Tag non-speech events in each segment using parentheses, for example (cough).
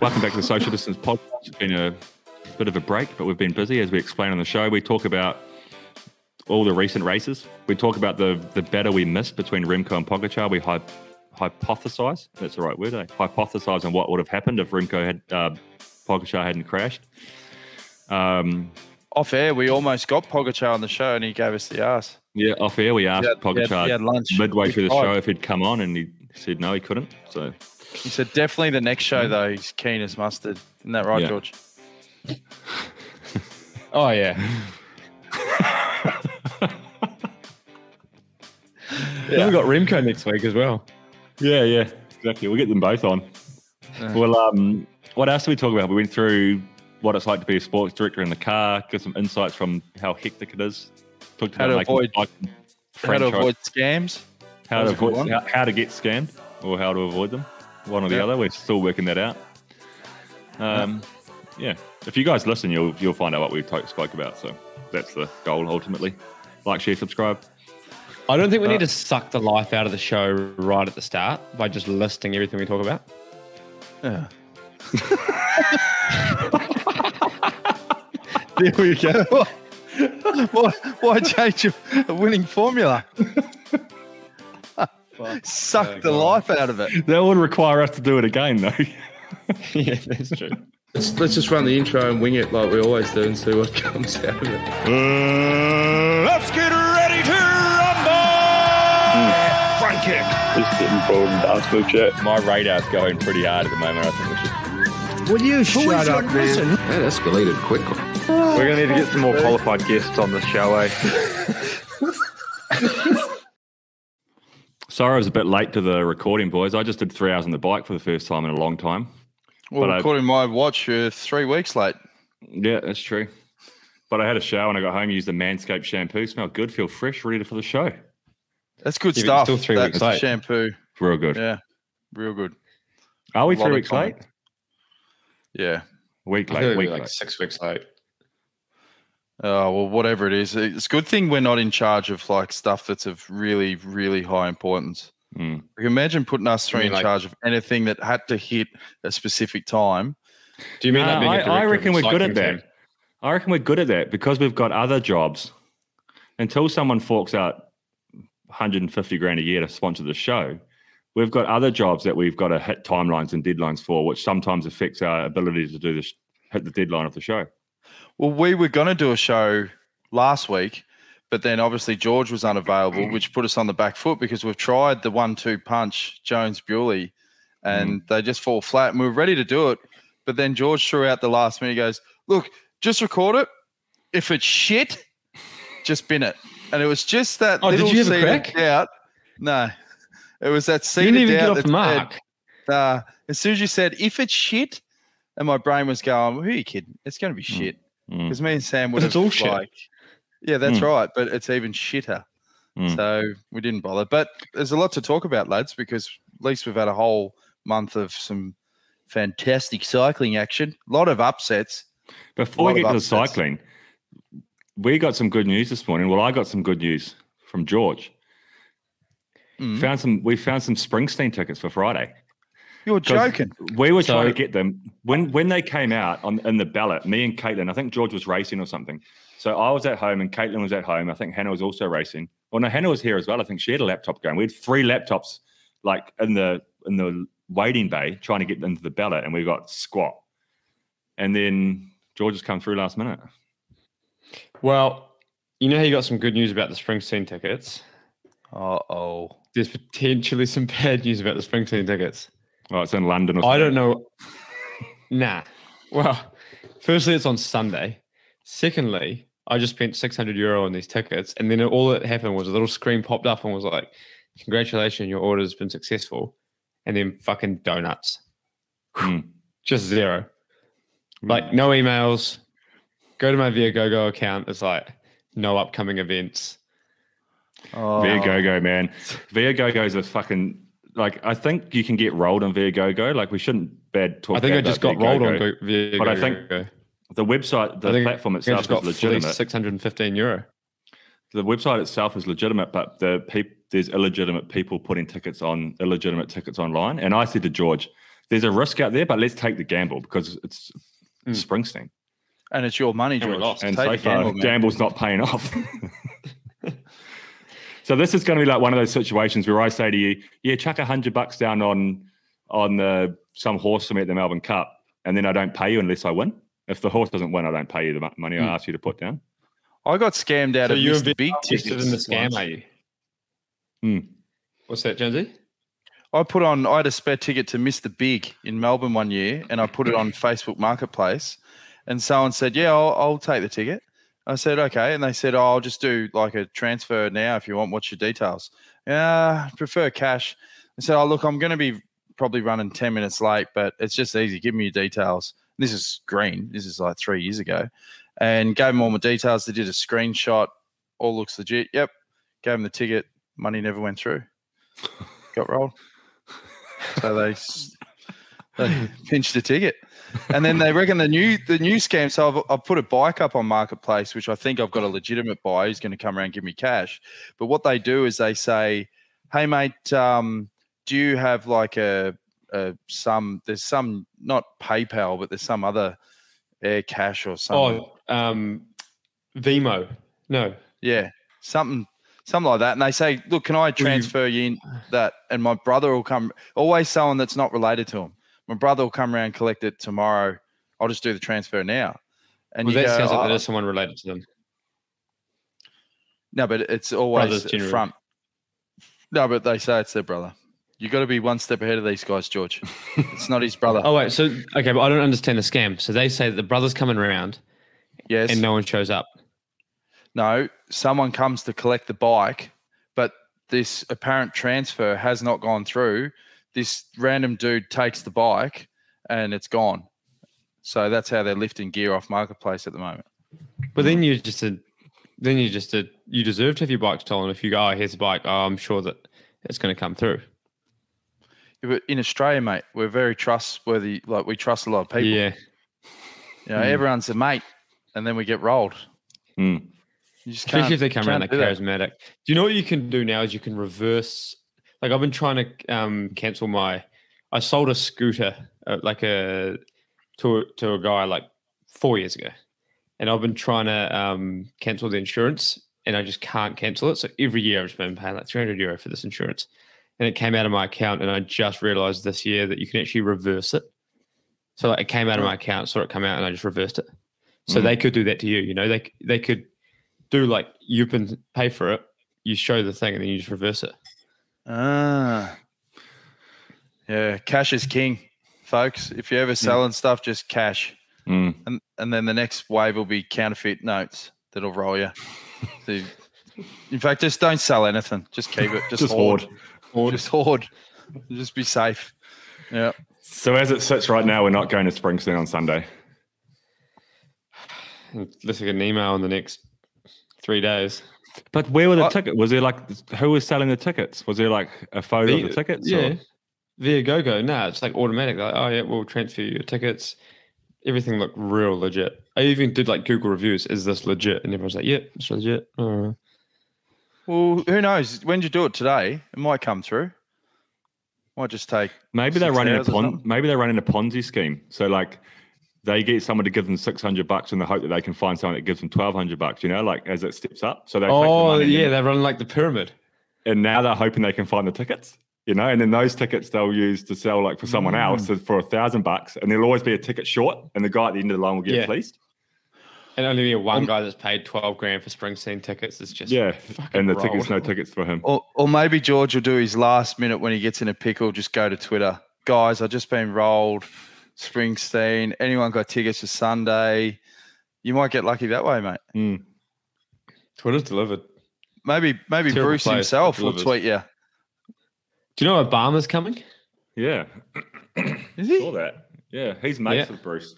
Welcome back to the Social Distance Podcast. It's been a bit of a break, but we've been busy as we explain on the show. We talk about all the recent races. We talk about the the battle we missed between Remco and Pogacar. We hy- hypothesize, that's the right word, eh? Hypothesize on what would have happened if Remco had uh, Pogacar hadn't crashed. Um, Off air, we almost got Pogacar on the show, and he gave us the ass. yeah, off air, we asked He had, he had- Pogacar he had lunch. midway through the show if he'd come on, and he said no, he couldn't. So He said definitely the next show though. He's keen as mustard. Isn't that right, Yeah. George? (laughs) Oh yeah. Then we got Remco next week as well. Yeah, yeah, exactly. We'll get them both on. Well, um, what else did we talk about? We went through what it's like to be a sports director in the car, get some insights from how hectic it is. Talked How about to making avoid- cycling How to avoid scams? how to that was a good avoid how, how to get scammed or how to avoid them. One or the Yeah. other. We're still working that out. Um, yeah. If you guys listen, you'll you'll find out what we talk, spoke about. So that's the goal ultimately. Like, share, subscribe. I don't think we Uh, need to suck the life out of the show right at the start by just listing everything we talk about. Yeah. (laughs) There we go. (laughs) why, why change a winning formula? (laughs) Suck the life out of it. That would require us to do it again, though. (laughs) yeah, that's true. Let's, let's just run the intro and wing it like we always do and see what (laughs) comes out of it. Let's get ready to rumble! Front kick. Just getting bored and dance move chat. My radar's going pretty hard at the moment. I think we should. Will you shut up, man? That escalated quickly. We're going to need to get some more qualified guests on the show, eh? (laughs) Sorry, I was a bit late to the recording, boys. I just did three hours on the bike for the first time in a long time. Well, But I- according to my watch, you're three weeks late. Yeah, that's true. But I had a shower when I got home. Used the Manscaped shampoo. Smelled good. Feel fresh. Ready for the show. That's good Yeah, stuff. still three that weeks late. shampoo. Real good. Yeah, real good. Are we three weeks late? Yeah. Week late. Week like late. six weeks late. Oh well, whatever it is, it's a good thing we're not in charge of like stuff that's of really, really high importance. Mm. Like, imagine putting us three mean, in like- charge of anything that had to hit a specific time. Do you mean No, like being a I, I reckon we're good at that. team? I reckon we're good at that because we've got other jobs. Until someone forks out 150 grand a year to sponsor the show, we've got other jobs that we've got to hit timelines and deadlines for, which sometimes affects our ability to do this, hit the deadline of the show. Well, we were going to do a show last week, but then obviously George was unavailable, which put us on the back foot because we've tried the one-two punch Jones Bewley, and they just fall flat. And we were ready to do it, but then George threw out the last minute. He goes, "Look, just record it. If it's shit, just bin it." And it was just that Oh, did little you have seed of doubt. No, it was that You seed didn't of even get doubt off mark. said, uh, as soon as you said, if it's shit, and my brain was going, who are you kidding? It's going to be shit. Mm. Because me and Sam would But have all shit. like, yeah, that's Mm. right. But it's even shitter. Mm. So we didn't bother. But there's a lot to talk about, lads, because at least we've had a whole month of some fantastic cycling action. A lot of upsets. Before we get to the cycling, we got some good news this morning. Well, I got some good news from George. Mm. Found some. We found some Springsteen tickets for Friday. You're 'Cause joking. We were trying to get them when when they came out on in the ballot. Me and Caitlin, I think George was racing or something. So I was at home and Caitlin was at home. I think Hannah was also racing. Well, no, Hannah was here as well. I think she had a laptop going. We had three laptops like in the in the waiting bay trying to get into the ballot, and we got squat. And then George has come through last minute. Well, you know how you got some good news about the Springsteen tickets. Uh oh. There's potentially some bad news about the Springsteen tickets. Oh, it's in London. Or I don't know. Nah. Well, firstly, it's on Sunday. Secondly, I just spent 600 euro on these tickets. And then all that happened was a little screen popped up and was like, Congratulations, your order's been successful. And then fucking donuts. Hmm. (sighs) Just zero. Like, no emails. Go to my Viagogo account. It's like, no upcoming events. oh. Viagogo, man. Viagogo is a fucking like. I think you can get rolled on Viagogo. Like we shouldn't bad talk. I think I just about got rolled on Viagogo. Viagogo. But I think the website, the I think platform I I itself just got is fleeced legitimate. 615 euro. The website itself is legitimate, but the peop- there's illegitimate people putting tickets on illegitimate tickets online. And I said to George, there's a risk out there, but let's take the gamble because it's Mm. Springsteen. And it's your money, And George. lost. And so far, gamble, gamble's not paying off. (laughs) so this is going to be like one of those situations where I say to you, "Yeah, chuck a hundred bucks down on on the some horse for me at the Melbourne Cup, and then I don't pay you unless I win. If the horse doesn't win, I don't pay you the mo- money I Hmm. asked you to put down." I got scammed out So of you're Mr. Big invested tickets. in the scam, once. are you? Hmm. What's that, Jonesy? I put on. I had a spare ticket to Mr. Big in Melbourne one year, and I put it on (laughs) Facebook Marketplace. And someone said, "Yeah, I'll, I'll take the ticket." I said, "Okay," and they said, oh, "I'll just do like a transfer now if you want. What's your details?" Yeah, I prefer cash. I said, "Oh, look, I'm going to be probably running ten minutes late, but it's just easy. Give me your details." This is green. This is like three years ago, and gave them all my details. They did a screenshot. All looks legit. Yep. Gave them the ticket. Money never went through. Got rolled. So they they pinched the ticket, and then they reckon the new the new scam. So I've, I've put a bike up on marketplace, which I think I've got a legitimate buyer who's going to come around and give me cash. But what they do is they say, "Hey mate, um, do you have like a, a some? There's some not PayPal, but there's some other air cash or something. Oh, um, Vimo. No. Yeah, something something like that. And they say, "Look, can I transfer you in that?" And my brother will come. Always someone that's not related to him. My brother will come around, collect it tomorrow. I'll just do the transfer now. And Well, you that go, sounds like "Oh, that is someone related to them. no, but it's always front. No, but they say it's their brother. You got to be one step ahead of these guys, George. it's not his brother. (laughs) Oh wait, so okay, but I don't understand the scam. So they say that the brother's coming around yes. and no one shows up. No, someone comes to collect the bike, but this apparent transfer has not gone through. This random dude takes the bike and it's gone. So that's how they're lifting gear off marketplace at the moment. But then you just a, then you just a, you deserve to have your bike stolen if you go, oh, here's a bike. Oh, I'm sure that it's going to come through. Yeah, But in Australia, mate, we're very trustworthy. Like we trust a lot of people. Yeah. You know, Mm. everyone's a mate, and then we get rolled. You just Especially can't, if they come around can't like do that. charismatic. Do you know what you can do now? Is you can reverse. Like I've been trying to um, cancel my. I sold a scooter, uh, like a to a- to a guy like four years ago, and I've been trying to um, cancel the insurance, and I just can't cancel it. So every year I've just been paying like three hundred euro for this insurance, and it came out of my account, and I just realized this year that you can actually reverse it. So like it came out of my account, saw it come out, and I just reversed it. So Mm. they could do that to you. You know, they they could do like you can pay for it, you show the thing, and then you just reverse it. Ah, yeah, cash is king, folks. If you're Mm. ever selling stuff, just cash. Hmm. and and then the next wave will be counterfeit notes that'll roll you. So in fact, just don't sell anything. Just keep it. Just, (laughs) Just hoard. hoard. Just hoard. Just be safe. Yeah. So as it sits right now, we're not going to Springsteen on Sunday. Let's get an email in the next three days. But where were the tickets? Was there like who was selling the tickets? Was there like a photo of the tickets? or- Yeah. Viagogo. No, it's like automatic. Like, oh yeah, we'll transfer your tickets. Everything looked real legit. I even did like Google reviews. Is this legit? And everyone's like, yep, it's legit. Uh, Well, who knows? When you do it today, it might come through. Might just take. Maybe they're running a pon- maybe they're running a Ponzi scheme. So like they get someone to give them six hundred bucks in the hope that they can find someone that gives them twelve hundred bucks. You know, like as it steps up. So they take the oh money yeah, and, they're running like the pyramid. and now they're hoping they can find the tickets. You know, and then those tickets they'll use to sell like for someone Mm. else for a thousand bucks, and there'll always be a ticket short, and the guy at the end of the line will get Yeah. fleeced. And only be one Um, guy that's paid twelve grand for Springsteen tickets. It's just Yeah, fucking and the rolled. tickets, no tickets for him. Or, or maybe George will do his last minute when he gets in a pickle. Just go to Twitter, guys. I've just been rolled. Springsteen. Anyone got tickets for Sunday? You might get lucky that way, mate. Mm. Twitter's delivered. Maybe maybe Terrible Bruce himself but will tweet you. Do you know Obama's coming? Yeah. (coughs) Is he? saw that. Yeah, he's mates Yeah. with Bruce.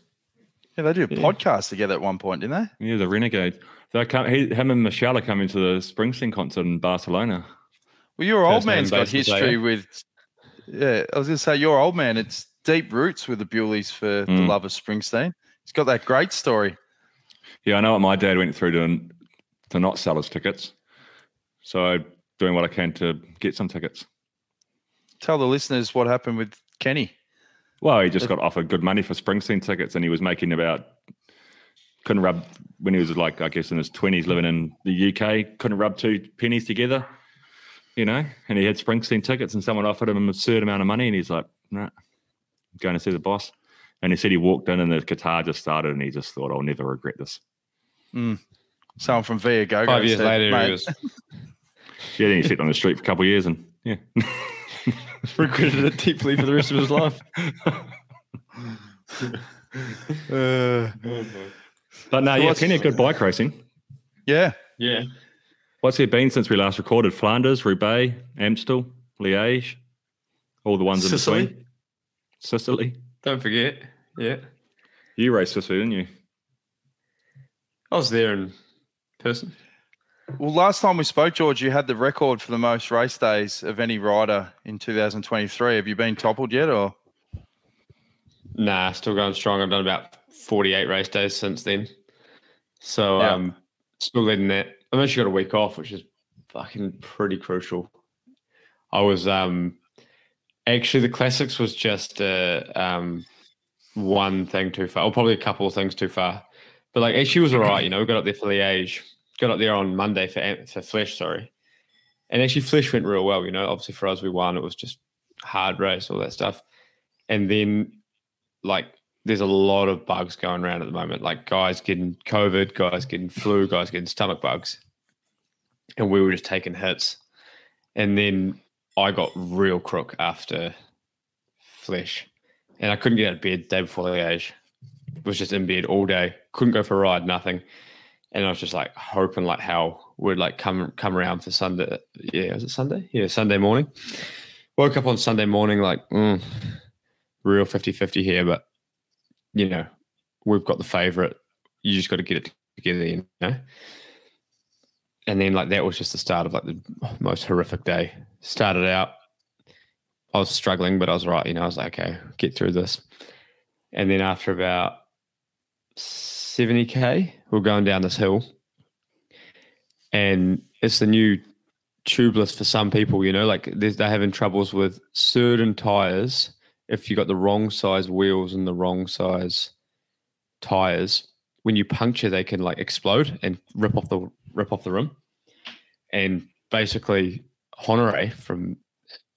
Yeah, they did a Yeah. podcast together at one point, didn't they? Yeah, the Renegade. They come, he, him and Michelle are coming to the Springsteen concert in Barcelona. Well, your old First name man's got basis, history with. Yeah, I was going to say your old man. It's deep roots with the Bewleys for the Mm. love of Springsteen. He's got that great story. Yeah, I know what my dad went through to to not sell his tickets. So doing what I can to get some tickets. Tell the listeners what happened with Kenny. Well, he just got offered good money for Springsteen tickets, and he was making about couldn't rub when he was like I guess in his twenties, living in the UK, couldn't rub two pennies together, you know. And he had Springsteen tickets, and someone offered him an absurd amount of money, and he's like, "Nah, I'm going to see the boss." And he said he walked in, and the guitar just started, and he just thought, "I'll never regret this." Mm. Someone from Via Go. Five years later, he was (laughs) Yeah, then he slept on the street for a couple of years, and yeah, (laughs) regretted it deeply for the rest of his life. (laughs) Uh, but no, yeah, What's- plenty of good bike racing. yeah. Yeah. What's there been since we last recorded? Flanders, Roubaix, Amstel, Liège, all the ones in between. Sicily. Don't forget. Yeah. You raced Sicily, didn't you? I was there in person. Well, last time we spoke, George, you had the record for the most race days of any rider in 2023. Have you been toppled yet, or Nah, still going strong. I've done about 48 race days since then. So Yeah. um still leading that. I've actually got a week off, which is fucking pretty crucial. I was um actually the classics was just uh um one thing too far, or probably a couple of things too far. But like actually was all right, you know, we got up there for Liège, got up there on Monday for for Flèche, sorry. And actually Flèche went real well, you know. Obviously for us we won, it was just hard race, all that stuff. And then like there's a lot of bugs going around at the moment. Like guys getting COVID, guys getting flu, guys getting stomach bugs. And we were just taking hits. And then I got real crook after Flèche. And I couldn't get out of bed day before Liège. Was just in bed all day. Couldn't go for a ride, nothing. And I was just like hoping like how would like come come around for Sunday. Yeah, was it Sunday? Yeah, Sunday morning. Woke up on Sunday morning like mm, real 50-50 here, but you know, we've got the favorite. You just got to get it together, you know. And then like that was just the start of like the most horrific day. Started out, I was struggling, but I was right. You know, I was like, okay, get through this. And then after about seventy k, we're going down this hill, and it's the new tubeless for some people. You know, like there's- they're having troubles with certain tires if you got the wrong size wheels and the wrong size tires, when you puncture, they can like explode and rip off the rip off the rim. And basically, Honore from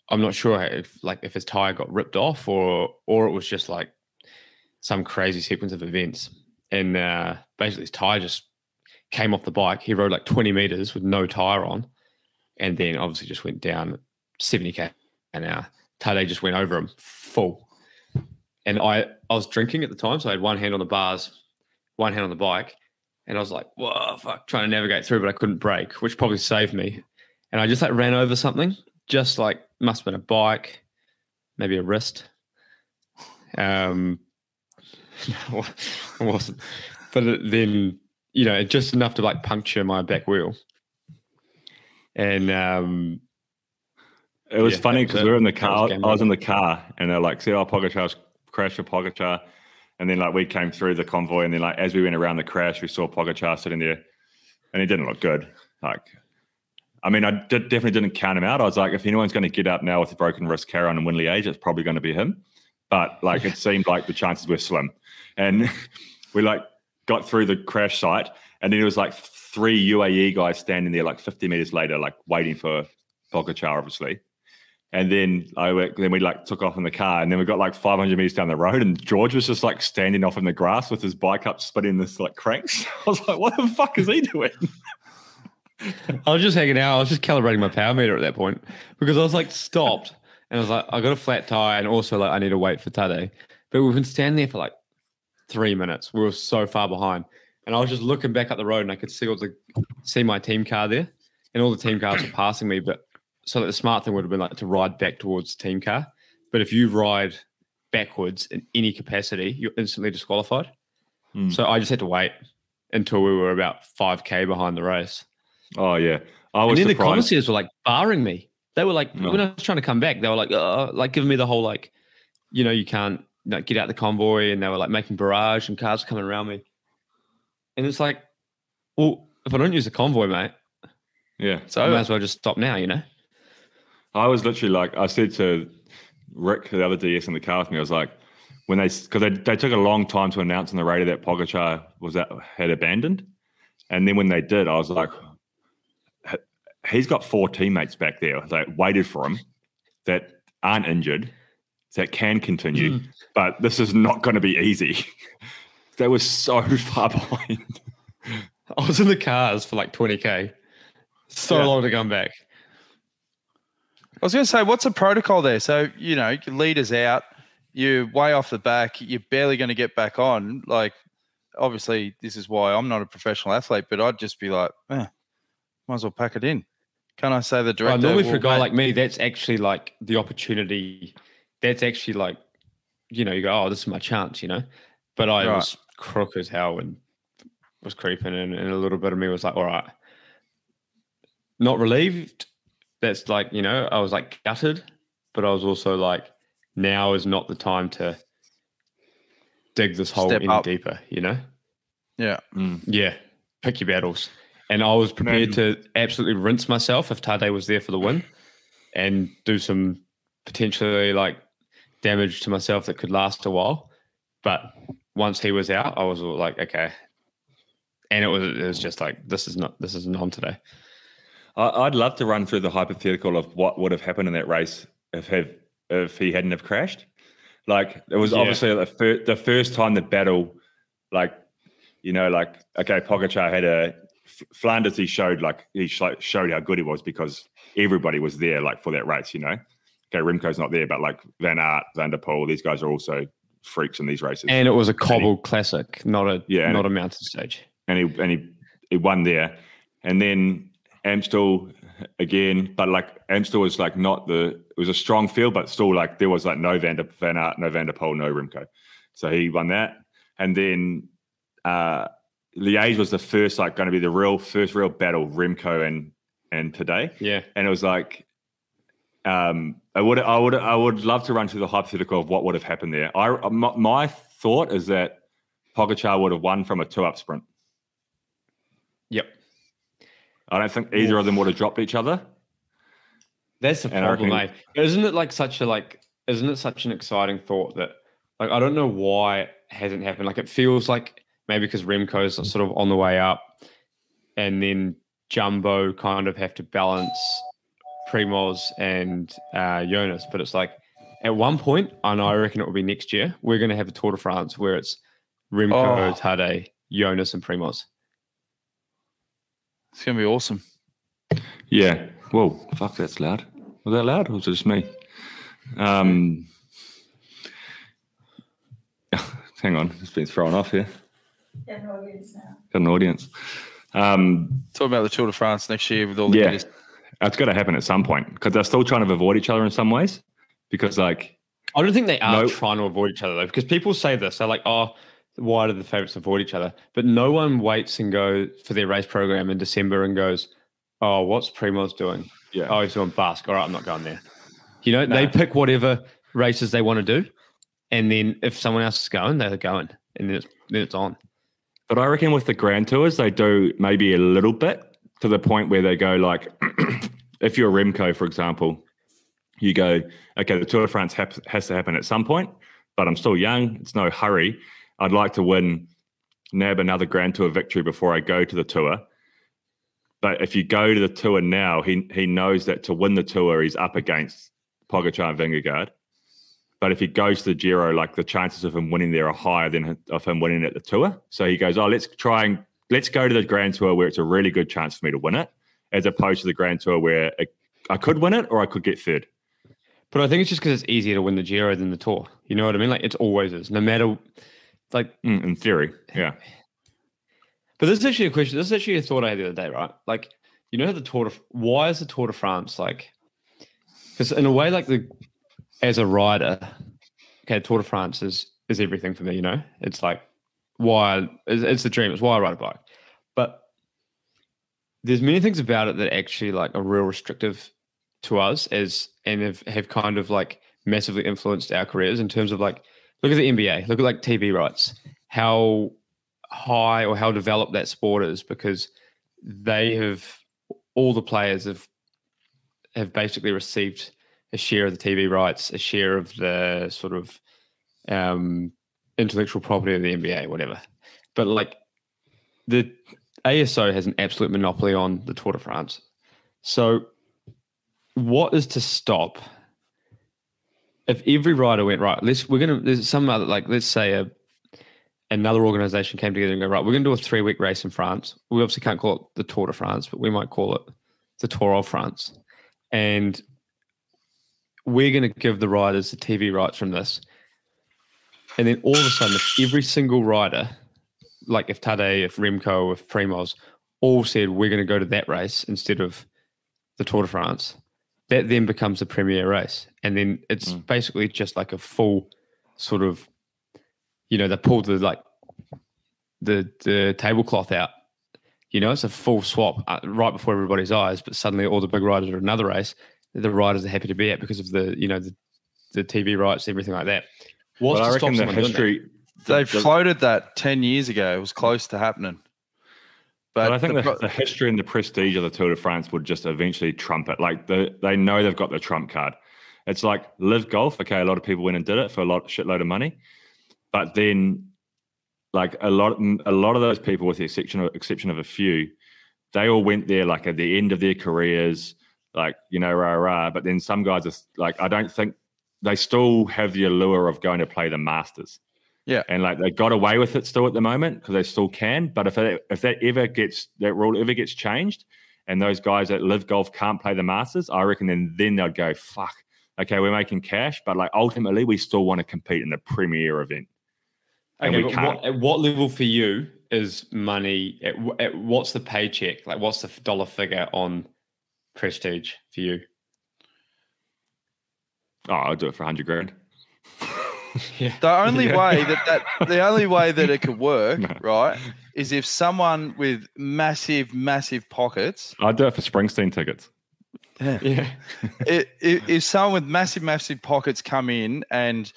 I'm not sure if like if his tire got ripped off or or it was just like some crazy sequence of events. And uh, basically, his tire just came off the bike. He rode like 20 meters with no tire on, and then obviously just went down 70k an hour. Tade just went over him full. And I, I was drinking at the time, so I had one hand on the bars, one hand on the bike, and I was like, "Whoa, fuck!" Trying to navigate through, but I couldn't brake, which probably saved me. And I just like ran over something, just like must have been a bike, maybe a wrist. Um, (laughs) no, it wasn't. But it, then, you know, just enough to like puncture my back wheel. And um, It was Yeah, funny because we were in the car. was I was in the car, and they're like, "See, oh, Pogacar's crashed with Pogacar," and then like we came through the convoy, and then like as we went around the crash, we saw Pogacar sitting there, and he didn't look good. Like, I mean, I definitely didn't count him out. I was like, if anyone's going to get up now with a broken wrist, carry on and win Liège, it's probably going to be him. But like, it (laughs) seemed like the chances were slim, and (laughs) we like got through the crash site, and then it was like three UAE guys standing there, like 50 meters later, like waiting for Pogacar, obviously. And then I went- then we like took off in the car, and then we got like 500 meters down the road, and George was just like standing off in the grass with his bike up, spinning this like cranks. (laughs) I was like, "What the fuck is he doing?" I was just hanging out. I was just calibrating my power meter at that point because I was like stopped and I was like, I got a flat tire and also like I need to wait for Tade. But we've been standing there for like three minutes. We were so far behind. And I was just looking back up the road and I could see all the see my team car there. And all the team cars were passing me. But so that the smart thing would have been like to ride back towards the team car. But if you ride backwards in any capacity, you're instantly disqualified. Hmm. So I just had to wait until we were about 5K behind the race. Oh yeah, I And was then the surprised. commissaires were like barring me. They were like, No. when I was trying to come back, they were like, uh, like giving me the whole like, you know, you can't like, get out the convoy, and they were like making barrage and cars coming around me. And it's like, well, if I don't use the convoy, mate, yeah, so I might as well just stop now, you know? I was literally like, I said to Rick, the other DS in the car with me, I was like, when they because they, they took a long time to announce on the radio that Pogacar was that had abandoned, and then when they did, I was like, "H- he's got four teammates back there that waited for him that aren't injured that can continue, but this is not going to be easy. (laughs) they were so (laughs) far behind. I was in the cars for like 20k. So Yeah. long to come back. I was going to say, what's the protocol there? So, you know, your leader's out, you're way off the back, you're barely going to get back on. Like, obviously, this is why I'm not a professional athlete, but I'd just be like, eh, might as well pack it in. Can't I say the Well, normally for a guy mate, like me, that's actually like the opportunity. That's actually like, you know, you go, oh, this is my chance, you know. But I Right. was crook as hell and was creeping, and, and a little bit of me was like, all right, not relieved. That's like, you know, I was like gutted, but I was also like, now is not the time to dig this hole Step any up. deeper, you know. Yeah. Mm. Yeah, pick your battles. And I was prepared to absolutely rinse myself if Tade was there for the win and do some potentially like damage to myself that could last a while. But once he was out, I was like, okay. And it was it was just like this is not this isn't on today. I'd love to run through the hypothetical of what would have happened in that race if have, if he hadn't have crashed. Like it was Yeah. obviously the, fir- the first time the battle, like you know, like okay, Pogacar had a Flanders. He showed like he sh- showed how good he was because everybody was there, like for that race. You know, okay, Remco's not there, but like Van Aert, Van der Poel, these guys are also freaks in these races. And it was a cobble classic, not a Yeah, not a mountain stage. and he and he, he won there. And then Amstel again, but like Amstel was like not the it was a strong field, but still like there was like no Van der Van Aert, no Van der Poel, no Rimco. So he won that. And then uh Liège was the first like going to be the real first real battle, Remco and and Tade. Yeah. And it was like um I would I would I would love to run through the hypothetical of what would have happened there. I my, my thought is that Pogacar would have won from a two up sprint. Yep. I don't think either of them would have dropped each other. That's the And problem, reckon- mate. Isn't it like such a like? Isn't it such an exciting thought that like I don't know why it hasn't happened. Like it feels like maybe because Remco's sort of on the way up, and then Jumbo kind of have to balance Primoz and uh, Jonas. But it's like at one point, I know I reckon it will be next year. We're going to have a Tour de France where it's Remco, Oh. Tade, Jonas, and Primoz. It's going to be awesome. Yeah. Whoa, fuck, that's loud. Was that loud or was it just me? Um, (laughs) hang on, it's been thrown off here. Got an audience now. Got an audience. Um, Talk about the Tour de France next year with all the Yeah. kiddies. that's got to happen at some point because they're still trying to avoid each other in some ways. Because, like, I don't think they are No. trying to avoid each other though, because people say this. They're like, "Oh, why do the favorites avoid each other?" But no one waits and goes for their race program in December and goes, "Oh, what's Primoz doing? yeah, Oh, he's doing Basque. All right, I'm not going there." You know, they pick whatever races they want to do, and then if someone else is going, they're going, and then it's then it's on. But I reckon with the Grand Tours, they do maybe a little bit to the point where they go like, (clears throat) if you're Remco, for example, you go, okay, the Tour de France hap- has to happen at some point, but I'm still young. It's no hurry. I'd like to win, nab another Grand Tour victory before I go to the Tour. But if you go to the Tour now, he he knows that to win the Tour, he's up against Pogacar and Vingegaard. But if he goes to the Giro, like the chances of him winning there are higher than of him winning at the Tour. So he goes, "Oh, let's try and let's go to the Grand Tour where it's a really good chance for me to win it, as opposed to the Grand Tour where it, I could win it or I could get third. But I think it's just because it's easier to win the Giro than the Tour. You know what I mean? Like it's always is, no matter like Mm, in theory, yeah. (laughs) But this is actually a question. This is actually a thought I had the other day, right? Like, you know, the Tour de why is the Tour de France like? Because in a way, like the as a rider, okay, Tour de France is is everything for me. You know, it's like why it's, it's the dream. It's why I ride a bike. But there's many things about it that actually like are real restrictive to us as and have, have kind of like massively influenced our careers in terms of like look at the NBA, look at like TV rights, how high or how developed that sport is because they have all the players have have basically received a share of the TV rights, a share of the sort of um, intellectual property of the NBA, whatever. But like the ASO has an absolute monopoly on the Tour de France. So, what is to stop if every rider went right? Let's we're gonna there's some other like let's say a another organization came together and go right. We're gonna do a three week race in France. We obviously can't call it the Tour de France, but we might call it the Tour of France, and we're going to give the riders the TV rights from this. And then all of a sudden, if every single rider, like if Tade, if Remco, if Primoz, all said we're going to go to that race instead of the Tour de France, that then becomes the premier race. And then it's Mm. basically just like a full sort of, you know, they pulled the like the the tablecloth out. You know, it's a full swap uh, right before everybody's eyes, but suddenly all the big riders are another race the riders are happy to be at because of the you know the, the TV rights, everything like that. What's But I reckon the someone doing that? history. They the- floated that 10 years ago. It was close to happening. But, But I think the the, the history and the prestige of the Tour de France would just eventually trump it. Like the, they know they've got the trump card. It's like live golf. Okay, a lot of people went and did it for a lot shitload of money, but then like a lot a lot of those people, with the exception of, exception of a few, they all went there like at the end of their careers, like you know rah rah. But then some guys are like I don't think they still have the allure of going to play the Masters. Yeah. and like they got away with it still at the moment because they still can. But if it, if that ever gets that rule ever gets changed, and those guys that live golf can't play the Masters, I reckon then then they'll go fuck. Okay, we're making cash, but like ultimately we still want to compete in the premier event. And Okay, we can't. at what level for you is money? At, at what's the paycheck? Like, what's the dollar figure on prestige for you? Oh, I'll do it for hundred grand. Yeah, (laughs) the only Yeah. way that, that the only way that it could work, (laughs) No. right, is if someone with massive, massive pockets, I'll do it for Springsteen tickets. yeah, (laughs) i i if someone with massive, massive pockets come in and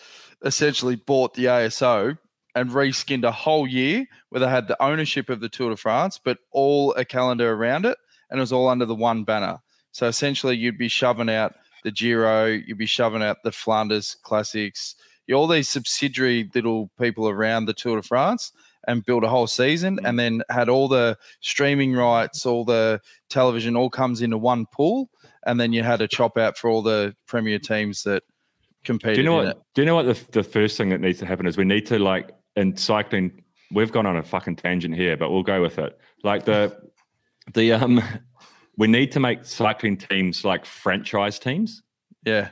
essentially bought the ASO and reskinned a whole year where they had the ownership of the Tour de France, but all a calendar around it, and it was all under the one banner. So essentially, you'd be shoving out the Giro, you'd be shoving out the Flanders Classics, all these subsidiary little people around the Tour de France, and build a whole season, and then had all the streaming rights, all the television, all comes into one pool, and then you had a chop out for all the premier teams that competed. Do you know what? it. Do you know what the, the first thing that needs to happen is we need to like in cycling. We've gone on a fucking tangent here, but we'll go with it. Like the the um, we need to make cycling teams like franchise teams. Yeah,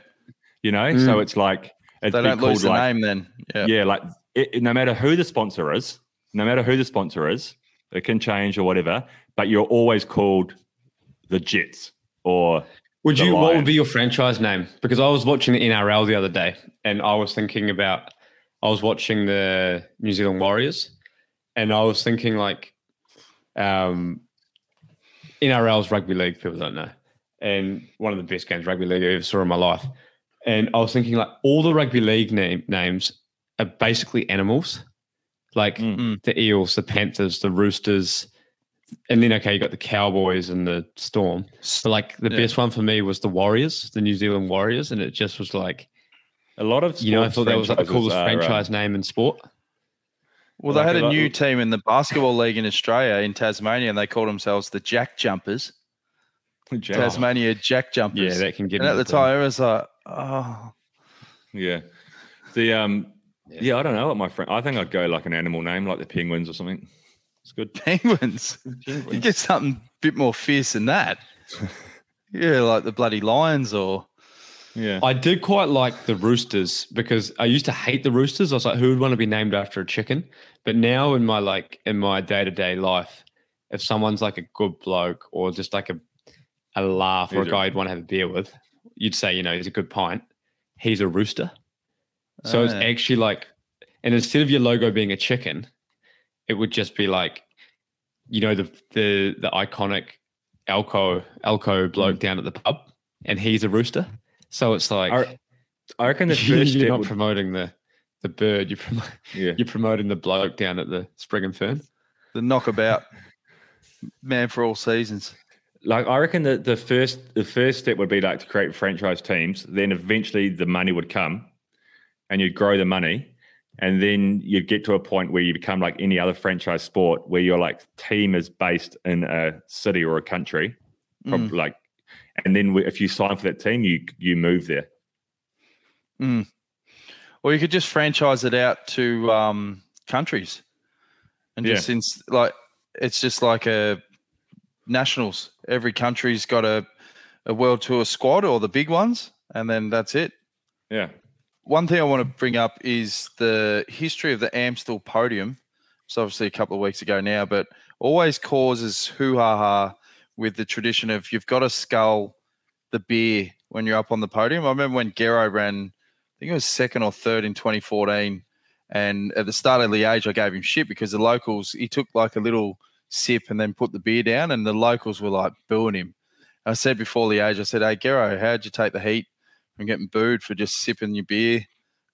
You know, so it's like it's they don't lose called the like, name then. Yeah. Yeah, like it, it- no matter who the sponsor is, no matter who the sponsor is, it can change or whatever. But you're always called the Jets or Would The you? What would be your franchise name? Because I was watching the NRL the other day, and I was thinking about. I was watching the New Zealand Warriors, and I was thinking like, um, NRL's rugby league. People don't know, and one of the best games rugby league I ever saw in my life. And I was thinking like all the rugby league name, names are basically animals, like Mm. the Eels, the Panthers, the Roosters, and then okay, you got the Cowboys and the Storm. But like the Yeah. best one for me was the Warriors, the New Zealand Warriors, and it just was like a lot of you know I thought that was like the coolest are, uh, franchise name in sport. Well, Like they had a a lot- new team in the basketball league in Australia, in Tasmania, and they called themselves the Jack Jumpers. (laughs) Jack- Tasmania Jack Jumpers. Yeah, that can get. and at into the time, it was like, oh, Yeah. The um Yeah. yeah. I don't know what my friend I think I'd go like an animal name like the penguins or something. It's good. (laughs) penguins. You get something a bit more fierce than that. (laughs) yeah, like the bloody lions or Yeah. I did quite like the Roosters because I used to hate the Roosters. I was like, who would want to be named after a chicken? But now in my like in my day to day life, if someone's like a good bloke or just like a a laugh or a guy you'd want to have a beer with, you'd say, you know, he's a good pint. He's a rooster. So it's Ah. actually like, and instead of your logo being a chicken, it would just be like, you know, the the the iconic Alco Alco bloke down at the pub, and he's a rooster. So it's like I, I reckon the (laughs) you're first step not would, promoting the the bird. You're promo- yeah. you're promoting the bloke down at the Spring and Fern. the knockabout (laughs) man for all seasons. Like I reckon that the first the first step would be like to create franchise teams. Then eventually the money would come, and you'd grow the money, and then you'd get to a point where you become like any other franchise sport, where your like team is based in a city or a country, prob- Mm. like, and then if you sign for that team, you you move there. Mm. Or you could just franchise it out to um, countries, and Yeah. just since like it's just like a nationals. Every country's got a a world tour squad or the big ones, and then that's it. Yeah. One thing I want to bring up is the history of the Amstel podium. It's obviously a couple of weeks ago now, but always causes hoo ha ha with the tradition of you've got to scull the beer when you're up on the podium. I remember when Gerrans, think it was second or third in 2014. And at the start of Liège, I gave him shit because the locals, he took like a little sip and then put the beer down, and the locals were like booing him. I said before Liège, I said, Hey, Gero, how'd you take the heat from getting booed for just sipping your beer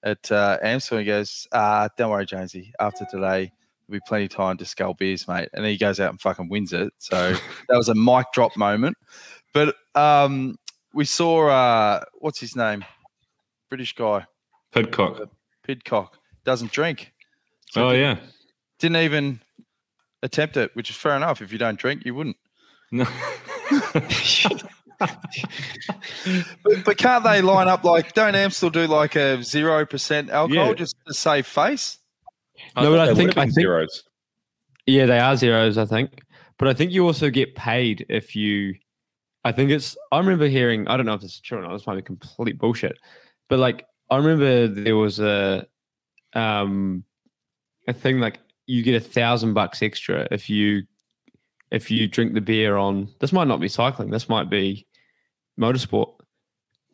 at uh, Amstel? He goes, Ah, don't worry, Jonesy. After today, there'll be plenty of time to scull beers, mate. And then he goes out and fucking wins it. So (laughs) that was a mic drop moment. But um, we saw, uh, what's his name? British guy, Pidcock. Uh, Pidcock, doesn't drink. Oh yeah. Didn't even attempt it, which is fair enough. If you don't drink, you wouldn't. No. (laughs) But, but can't they line up like, don't Amstel do like a 0% alcohol Yeah. just to save face? No, but I think- I think- zeros. Yeah, they are zeros, I think. But I think you also get paid if you. I think it's. I remember hearing. I don't know if this is true or not. This might be complete bullshit. But like, I remember there was a, um, a thing like you get a thousand bucks extra if you, if you drink the beer on. This might not be cycling. This might be, motorsport.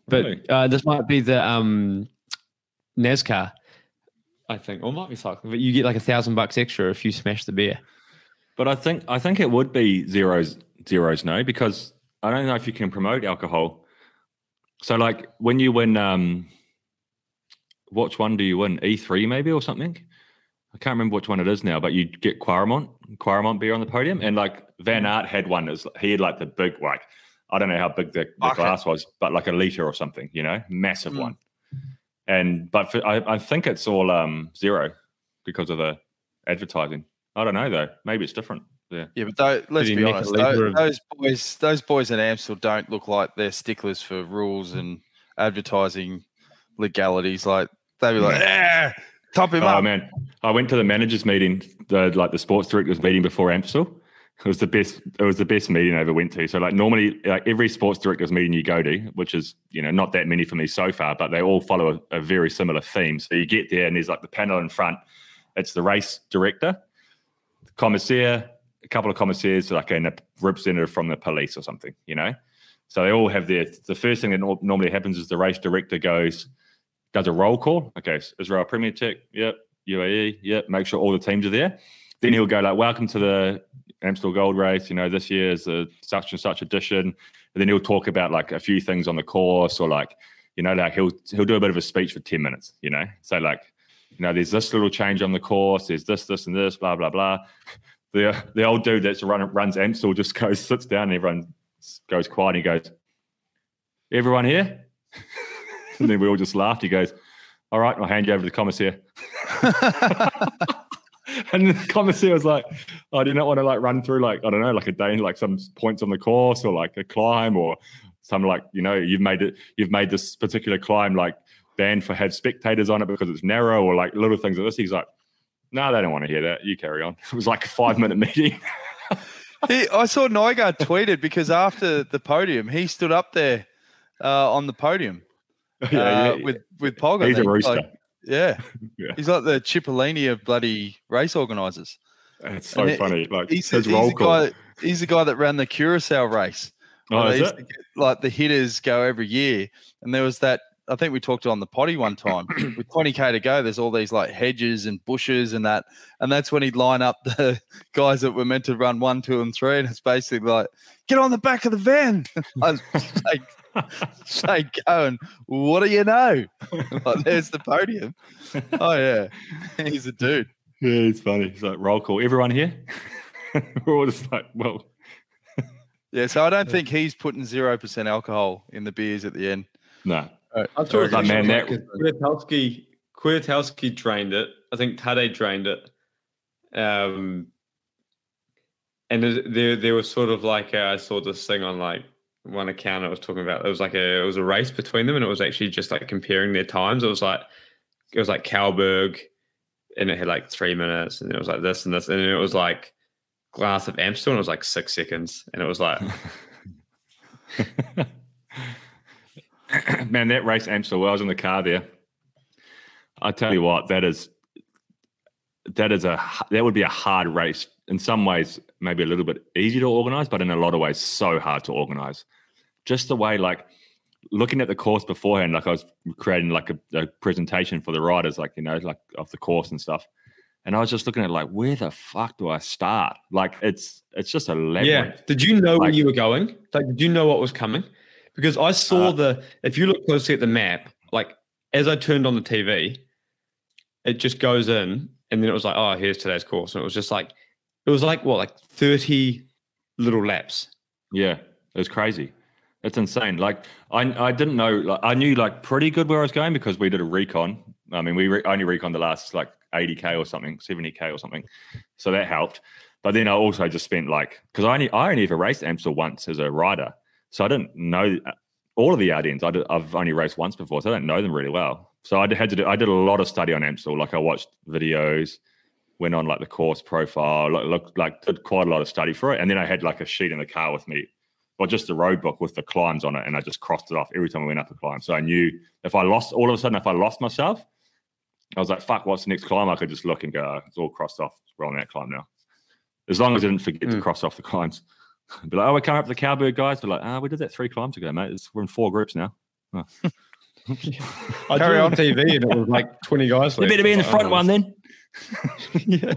But Really? uh, this might be the um, NASCAR. I think, or might be cycling. But you get like a thousand bucks extra if you smash the beer. But I think I think it would be zeros zeros no because I don't know if you can promote alcohol. So like when you win um which one do you win? E3 maybe or something? I can't remember which one it is now, but you get Kwaremont, Kwaremont beer on the podium. And like Van Aert had one is he had like the big like I don't know how big the, the Bucket. glass was, but like a liter or something, you know, massive Mm. one. And but for, I, I think it's all um zero because of the advertising. I don't know though. Maybe it's different. Yeah. Yeah, but tho- let's be honest. litre Those boys, those boys at Amstel don't look like they're sticklers for rules and advertising legalities. Like they'd be like, "Ah, top him Oh up." man, I went to the managers meeting, the like the sports directors meeting before Amstel. It was the best. It was the best meeting I ever went to. So like normally, like every sports directors meeting you go to, which is you know not that many for me so far, but they all follow a, a very similar theme. So you get there and there's like the panel in front. It's the race director, the commissaire, a couple of commissaires, like a representative from the police or something. You know, so they all have their. The first thing that nor- normally happens is the race director goes, does a roll call. Okay, Israel Premier Tech, yep. UAE, yep. Make sure all the teams are there. Then he'll go like, "Welcome to the Amstel Gold Race. You know, this year is the such and such edition." And then he'll talk about like a few things on the course, or like, you know, like he'll he'll do a bit of a speech for ten minutes. You know, so like, you know, there's this little change on the course. There's this, this, and this. Blah blah blah. The the old dude that's run runs Amstel just (laughs) goes sits down and everyone goes quiet. And he goes, "Everyone here?" (laughs) and then we all just laughed. He goes, "All right, I'll hand you over to the commissaire." (laughs) and the commissaire was like, "I do not want to like run through like I don't know, like a day, like some points on the course or like a climb or some like you know you've made it, you've made this particular climb like banned for have spectators on it because it's narrow or like little things like this." He's like, "No, they don't want to hear that. You carry on." (laughs) It was like a five minute meeting. (laughs) He, I saw Nygaard (laughs) tweeted because after the podium, he stood up there uh, on the podium uh, yeah, with with Pogger. he's a rooster. like- yeah. Yeah. he's like the Cipollini of bloody race organisers. it's so and it- funny. Like He's, his he's the call. guy. He's the guy that ran the Curacao race. oh, is it? get, like the hitters go every year, and there was that. I think we talked on the potty one time (clears throat) with 20k to go. There's all these like hedges and bushes and that, and that's when he'd line up (laughs) the guys that were meant to run one, two, and three, and it's basically like, get on the back of the van. (laughs) I say, say, go and what do you know? (laughs) Like, there's the podium. Oh yeah, he's a dude. Yeah, it's funny. It's like roll call. Everyone here? We're all just like, well, Yeah, so I don't think he's putting zero percent alcohol in the beers at the end. no. I thought it was like man, that- Kwiatkowski, Kwiatkowski trained it I think Tade drained it. Um, and there- there there was sort of like uh, I saw this thing on like one account I was talking about. It was like a it was a race between them, and it was actually just like comparing their times. It was like it was like Cauberg, and it had like three minutes, and it was like this and this, and it was like Glass of Amstel, and it was like six seconds, and it was like (laughs) (laughs) (clears throat) Man, that race Amstel, well, I was in the car there. I tell you what, that is that is a that would be a hard race. In some ways, maybe a little bit easy to organize, but in a lot of ways, so hard to organize. Just the way, like looking at the course beforehand, like I was creating like a, a presentation for the riders, like you know, like of the course and stuff. And I was just looking at like, where the fuck do I start? Like it's it's just a labyrinth. Yeah. Did you know where you were going? Like, did you know what was coming? Because I saw Uh, the. If you look closely at the map, like as I turned on the TV, it just goes in, and then it was like, oh, here's today's course, and it was just like, it was like what, like thirty little laps. Yeah, it was crazy. It's insane. Like I, I didn't know. Like, I knew like pretty good where I was going because we did a recon. I mean, we re- only recon the last like 80k or something, 70k or something, so that helped. But then I also just spent like because I only I only ever raced Amstel once as a rider, so I didn't know uh, all of the Ardennes. I did, I've only raced once before, so I don't know them really well. So I had to do. I did a lot of study on Amstel. Like I watched videos, went on like the course profile, like, look, like did quite a lot of study for it, and then I had like a sheet in the car with me or just the road book with the climbs on it, and I just crossed it off every time I went up a climb. So I knew if I lost, all of a sudden, if I lost myself, I was like, "Fuck, what's the next climb?" I could just look and go, "Oh, "It's all crossed off. We're on that climb now." As long as I didn't forget to Mm. cross off the climbs. Be like, "Oh, we're coming up to the Cauberg guys." We're like, "Ah, we did that three climbs ago, mate. It's, we're in four groups now." Oh. (laughs) I Carry turned on (laughs) on. TV, and it was like twenty guys. You better be in the front like, one then. (laughs) yeah.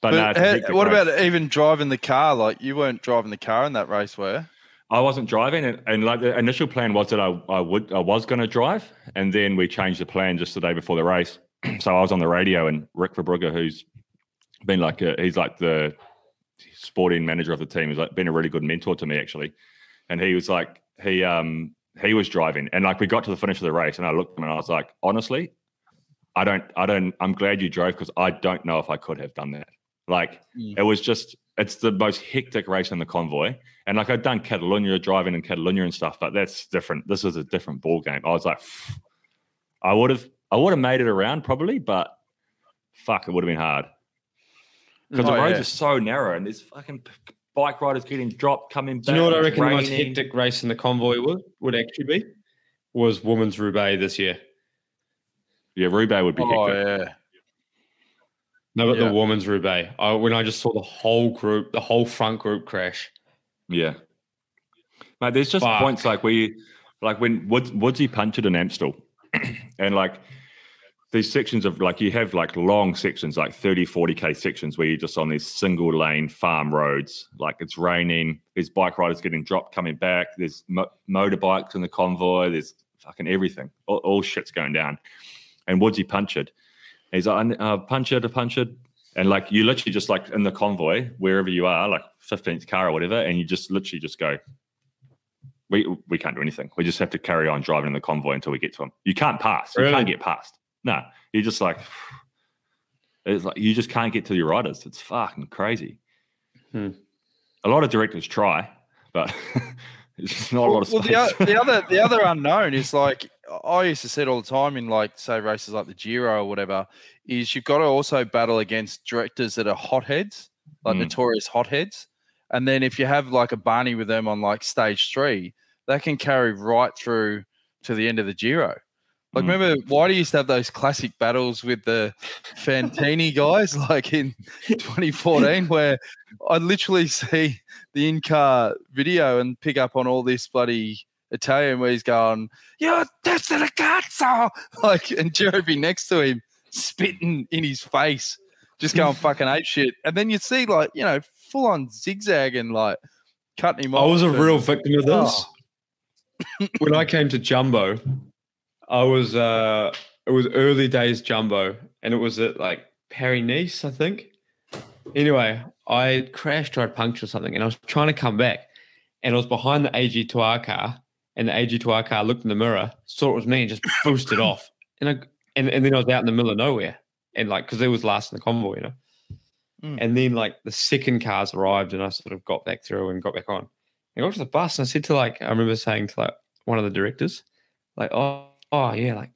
But, But no, it's a how- what race. about even driving the car? Like you weren't driving the car in that race, were you? I wasn't driving, and, and like the initial plan was that I, I would I was going to drive, and then we changed the plan just the day before the race. (clears throat) so I was on the radio, and Rik Verbrugghe, who's been like a, he's like the sporting manager of the team, He's like been a really good mentor to me actually, and he was like he um he was driving, and like we got to the finish of the race, and I looked at him and I was like, honestly, I don't I don't I'm glad you drove because I don't know if I could have done that. Like Mm. it was just it's the most hectic race in the convoy. And like I'd done Catalonia driving in Catalonia and stuff, but that's different. This is a different ball game. I was like, I would have I would have made it around probably, but fuck, it would have been hard because Oh, the roads yeah. are so narrow and there's fucking bike riders getting dropped coming back. Do you know what I it's reckon the most hectic race in the convoy would would actually be? Was Women's Roubaix this year. Yeah, Roubaix would be Oh hectic. yeah. No, but Yeah. the Women's Roubaix. I, when I just saw the whole group, the whole front group crash. Yeah. Mate, there's just Fuck. points like where you, like when Woods, Woodsy punched it in Amstel (clears throat) and like these sections of like you have like long sections, like 30, 40K sections where you're just on these single lane farm roads. Like it's raining, there's bike riders getting dropped coming back, there's mo- motorbikes in the convoy, there's fucking everything. All, all shit's going down. And Woodsy punched it. He's like, uh, punch it, punch it. And like you literally just like in the convoy, wherever you are, like 15th car or whatever, and you just literally just go, we we can't do anything. We just have to carry on driving in the convoy until we get to him. You can't pass. You Really? can't get past. No, you're just like, it's like you just can't get to your riders. It's fucking crazy. Hmm. A lot of directors try, but (laughs) it's just not a lot of well, the, the other the other (laughs) unknown is like I used to say it all the time in like say races like the Giro or whatever is you've got to also battle against directors that are hotheads, like Mm. notorious hotheads, and then if you have like a Barney with them on like stage three, that can carry right through to the end of the Giro. Like Mm. remember Whitey used to have those classic battles with the Fantini guys, (laughs) like in 2014, (laughs) where I literally see the in-car video and pick up on all this bloody Italian where he's going, "You're testa the cazzo!" (laughs) like, and Jeremy next to him spitting in his face, just going fucking ape shit. And then you see like you know full on zigzag and like cutting him I off. I was a and- real victim of this. Oh. when I came to Jumbo, I was uh it was early days Jumbo, and it was at like Paris Nice, I think. Anyway, I crashed or I punctured something, and I was trying to come back, and I was behind the AG2R car, and the AG2R car looked in the mirror, saw it was me, and just (laughs) boosted off. and I and, and then I was out in the middle of nowhere, and like because it was last in the convoy, you know. Mm. And then like the second cars arrived, and I sort of got back through and got back on. And I got to the bus, and I said to like I remember saying to like one of the directors, like, oh, oh yeah, like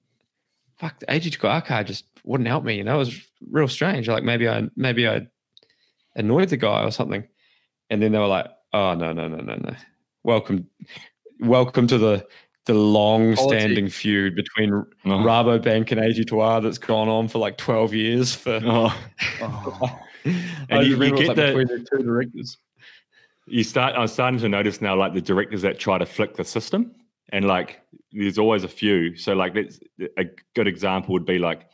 fuck, the AG2R car just wouldn't help me. You know, it was real strange. Like maybe I maybe I annoyed the guy or something. And then they were like, oh no, no, no, no, no. Welcome welcome to the the long standing feud between (laughs) Oh. Rabobank and AG2R that's gone on for like 12 years for Oh. Oh. (laughs) I you- you get like, the- between the two directors. you start i'm starting to notice now like the directors that try to flick the system and like there's always a few so like that's a good example would be like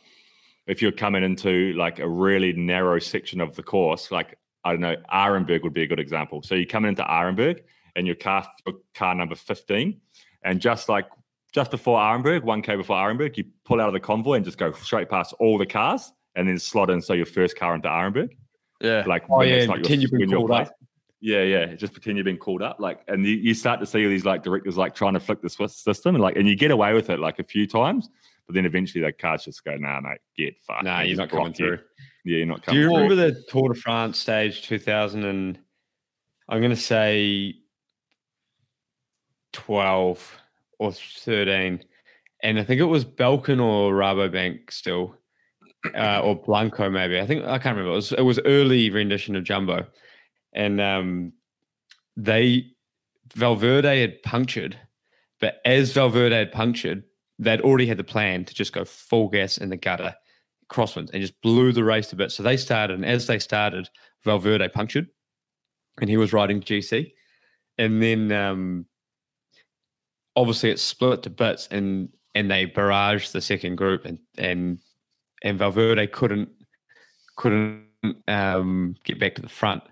if you're coming into like a really narrow section of the course like i don't know Arenberg would be a good example so you're coming into Arenberg and your car your car number 15 and just like just before Arenberg, 1k before Arenberg, you pull out of the convoy and just go straight past all the cars and then slot in so your first car into Arenberg Yeah. like Oh, yeah, it's and not your- you've been when called up. Yeah, yeah. Just pretend you've been called up, like, and you, you start to see these like directors like trying to flick the Swiss system, and like, and you get away with it like a few times, but then eventually the cars just go, "Nah, mate, get fucked." Nah, you're not coming you. through. Yeah, you're not coming. Through. Do you through. remember the Tour de France stage 2000 and I'm going to say 12 or 13. And I think it was Belkin or Rabobank still, uh, or Blanco maybe. I think I can't remember. It was, it was early rendition of Jumbo. And um, they, Valverde had punctured, but as Valverde had punctured, they'd already had the plan to just go full gas in the gutter crosswinds and just blew the race a bit. So they started, and as they started, Valverde punctured, and he was riding GC, and then um, obviously it split to bits, and and they barraged the second group, and and and Valverde couldn't couldn't um, get back to the front.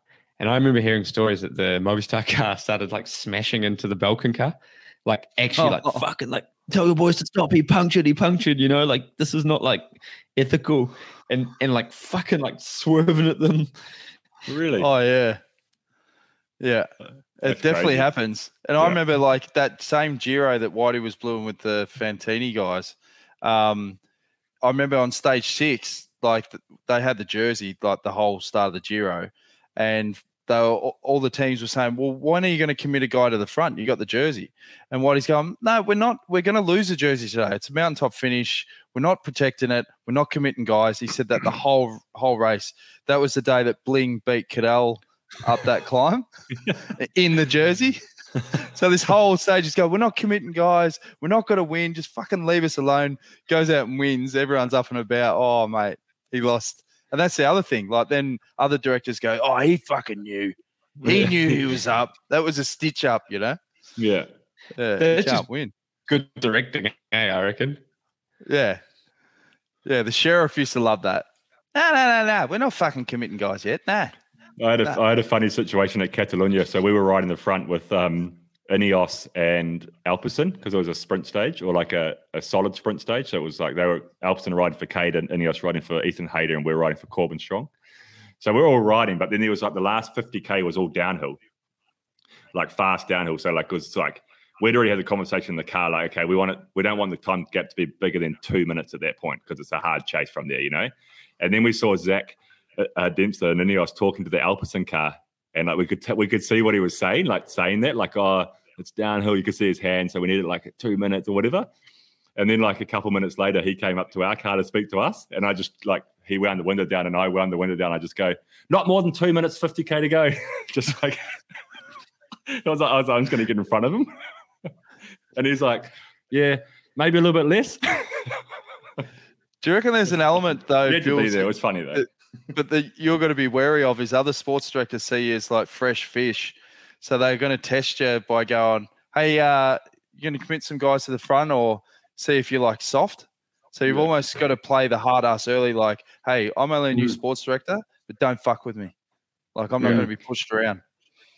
And I remember hearing stories that the Movistar (laughs) car started like smashing into the Belkin car, like actually like Oh. fucking like tell your boys to stop. He punctured. He punctured. You know, like this is not like ethical, and and like fucking like swerving at them. Really? Oh yeah, yeah. It definitely crazy. happens. And I remember like that same Giro that Whitey was blowing with the Fantini guys. Um, I remember on stage six, like they had the jersey like the whole start of the Giro, and they were, all- the teams were saying, "Well, when are you going to commit a guy to the front? You got the jersey." And Whitey's going, "No, we're not. We're going to lose the jersey today. It's a mountaintop finish. We're not protecting it. We're not committing guys." He said that the (clears throat) whole whole race. That was the day that Bling beat Cadel up that climb (laughs) in the jersey. So this whole stage is going, we're not committing guys. We're not going to win. Just fucking leave us alone. Goes out and wins. Everyone's up and about. Oh, mate, he lost. And that's the other thing. Like then other directors go, oh, he fucking knew. He knew he (laughs) was up. That was a stitch up, you know? Yeah. Yeah, That's just- can't win. Good directing, eh, I reckon. Yeah. Yeah, the sheriff used to love that. No, no, no, no. We're not fucking committing guys yet. Nah. I had a, I had a funny situation at Catalunya. So we were riding the front with um, Ineos and Alpecin because it was a sprint stage or like a, a solid sprint stage. So it was like they were Alpecin riding for Cade and Ineos riding for Ethan Hayter and we are riding for Corbin Strong. So we are all riding, but then there was like the last 50k was all downhill, like fast downhill. So like it was like we'd already had the conversation in the car, like okay, we want it, we don't want the time gap to be bigger than two minutes at that point because it's a hard chase from there, you know. And then we saw Zak uh, uh, Dempster and Ineos talking to the Alpecin car, and like we could t- we could see what he was saying, like saying that, like oh, it's downhill. You could see his hand, so we needed like two minutes or whatever. And then like a couple minutes later, he came up to our car to speak to us, and I just like he wound the window down, and I wound the window down. I just go, not more than two minutes, fifty k to go, (laughs) just like. (laughs) I was like, I was like, I'm just going to get in front of him, (laughs) and he's like, yeah, maybe a little bit less. Do you reckon there's an element though, he had to be Jules, there. It was funny though. but that you're going to be wary of is other sports directors see you as like fresh fish. So they're going to test you by going, hey, uh, you're going to commit some guys to the front or see if you're like soft. So you've Yeah. almost got to play the hard ass early, like, hey, I'm only a new Mm. sports director, but don't fuck with me. Like, I'm not going to be pushed around.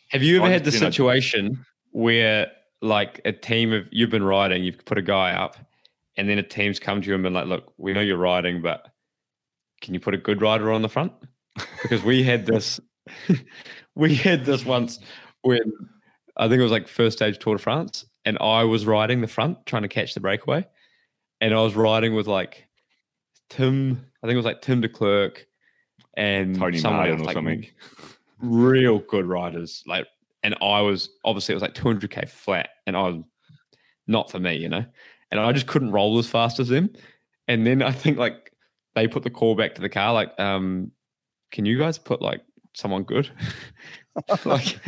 Have you ever I had the you know- situation where like a team of you've been riding, you've put a guy up, and then a team's come to you and been like, "Look, we know you're riding, but can you put a good rider on the front?" Because we had this, (laughs) we had this once when I think it was like first stage Tour de France, and I was riding the front trying to catch the breakaway, and I was riding with like Tim. I think it was like Tim Declercq and Tony Martin or like, something. Real good riders, like, and I was obviously it was like 200k flat, and I was not for me, you know, and I just couldn't roll as fast as them. And then I think like they put the call back to the car, like, um, can you guys put like someone good? (laughs) like,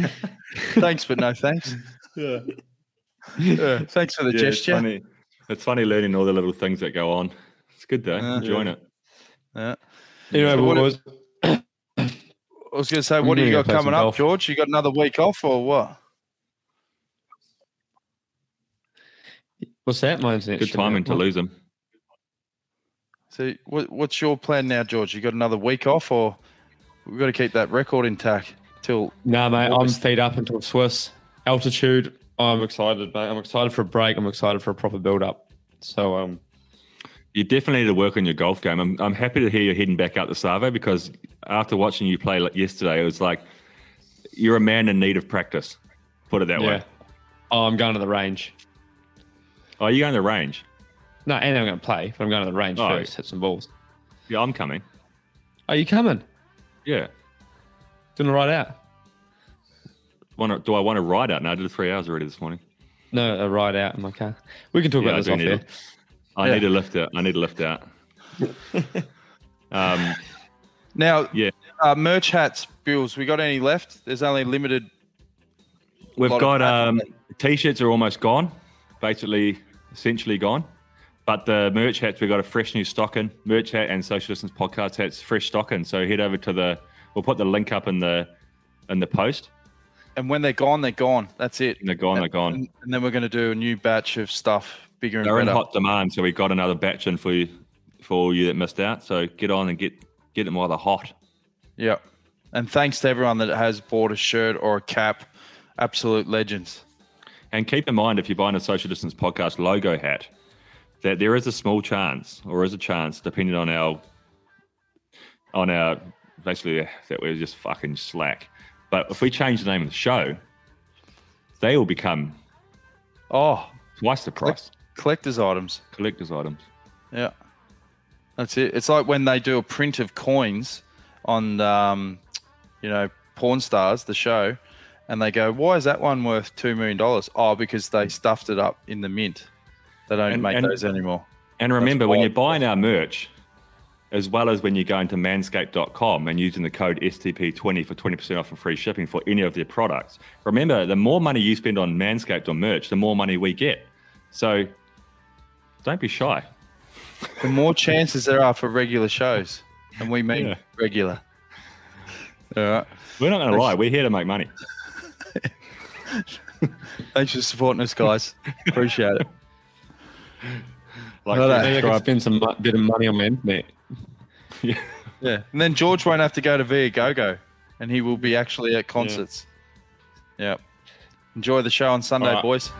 Thanks, but no thanks. (laughs) Yeah. Yeah, thanks for the Yeah, it's gesture. funny. It's funny learning all the little things that go on. It's good though. Yeah. Enjoying it. Yeah. anyway, So what what- was I was going to say, what do you got coming up, golf. George? You got another week off or what? what's that? My internet. Good timing have- to lose them. So, what, what's your plan now, George? You got another week off, or we've got to keep that record intact till? No, mate, I'm August. feet up until Swiss altitude. I'm excited, mate. I'm excited for a break. I'm excited for a proper build up. So, um, You definitely need to work on your golf game. I'm, I'm happy to hear you're heading back out to Savo because after watching you play like yesterday, it was like you're a man in need of practice. Put it that yeah. way. Oh, I'm going to the range. Oh, you're going to the range? No, and I'm going to play, but I'm going to the range Oh. first, hit some balls. Yeah, I'm coming. Are you coming? Yeah. Doing it right out? Want do I want to ride out? No, I did three hours already this morning. No, a ride out in my car. We can talk Yeah, I about this off need there. it. I Yeah. need to lift out. I need to lift out. (laughs) um, Now, Yeah. uh, merch hats, Bills. We got any left? There's only limited. We've got um, t-shirts are almost gone, basically, essentially gone. But the merch hats, we've got a fresh new stock in. Merch hat and social distance podcast hats, fresh stock in. So head over to the. We'll put the link up in the in the post. And when they're gone, they're gone. That's it. And they're gone. They're gone. And, and then we're going to do a new batch of stuff, bigger and They're in hot demand, so we've got another batch in for you, for all you that missed out. So get on and get get them while they're hot. Yeah. And thanks to everyone that has bought a shirt or a cap. Absolute legends. And keep in mind, if you're buying a social distance podcast logo hat, that there is a small chance, or is a chance, depending on our, on our, basically that we're just fucking slack. But if we change the name of the show, they will become Oh, twice the price. collector's items. Collector's items. Yeah. That's it. It's like when they do a print of coins on, um, you know, Pawn Stars, the show, and they go, why is that one worth $2 million? Oh, because they stuffed it up in the mint. They don't And- make and- those anymore. And remember, when you're buying our merch, as well as when you're going to manscaped.com and using the code STP20 for 20% off and free shipping for any of their products, remember, the more money you spend on Manscaped or merch, the more money we get. So don't be shy. The more chances there are for regular shows, and we mean Yeah. regular. All right. We're not going to lie. We're here to make money. (laughs) Thanks for supporting us, guys. (laughs) Appreciate it. Like, Well, that- Maybe I could subscribe. spend some bit of money on my internet. Yeah. Yeah. And then George won't have to go to Viagogo, and he will be actually at concerts. Yeah. Enjoy the show on Sunday, All right. boys.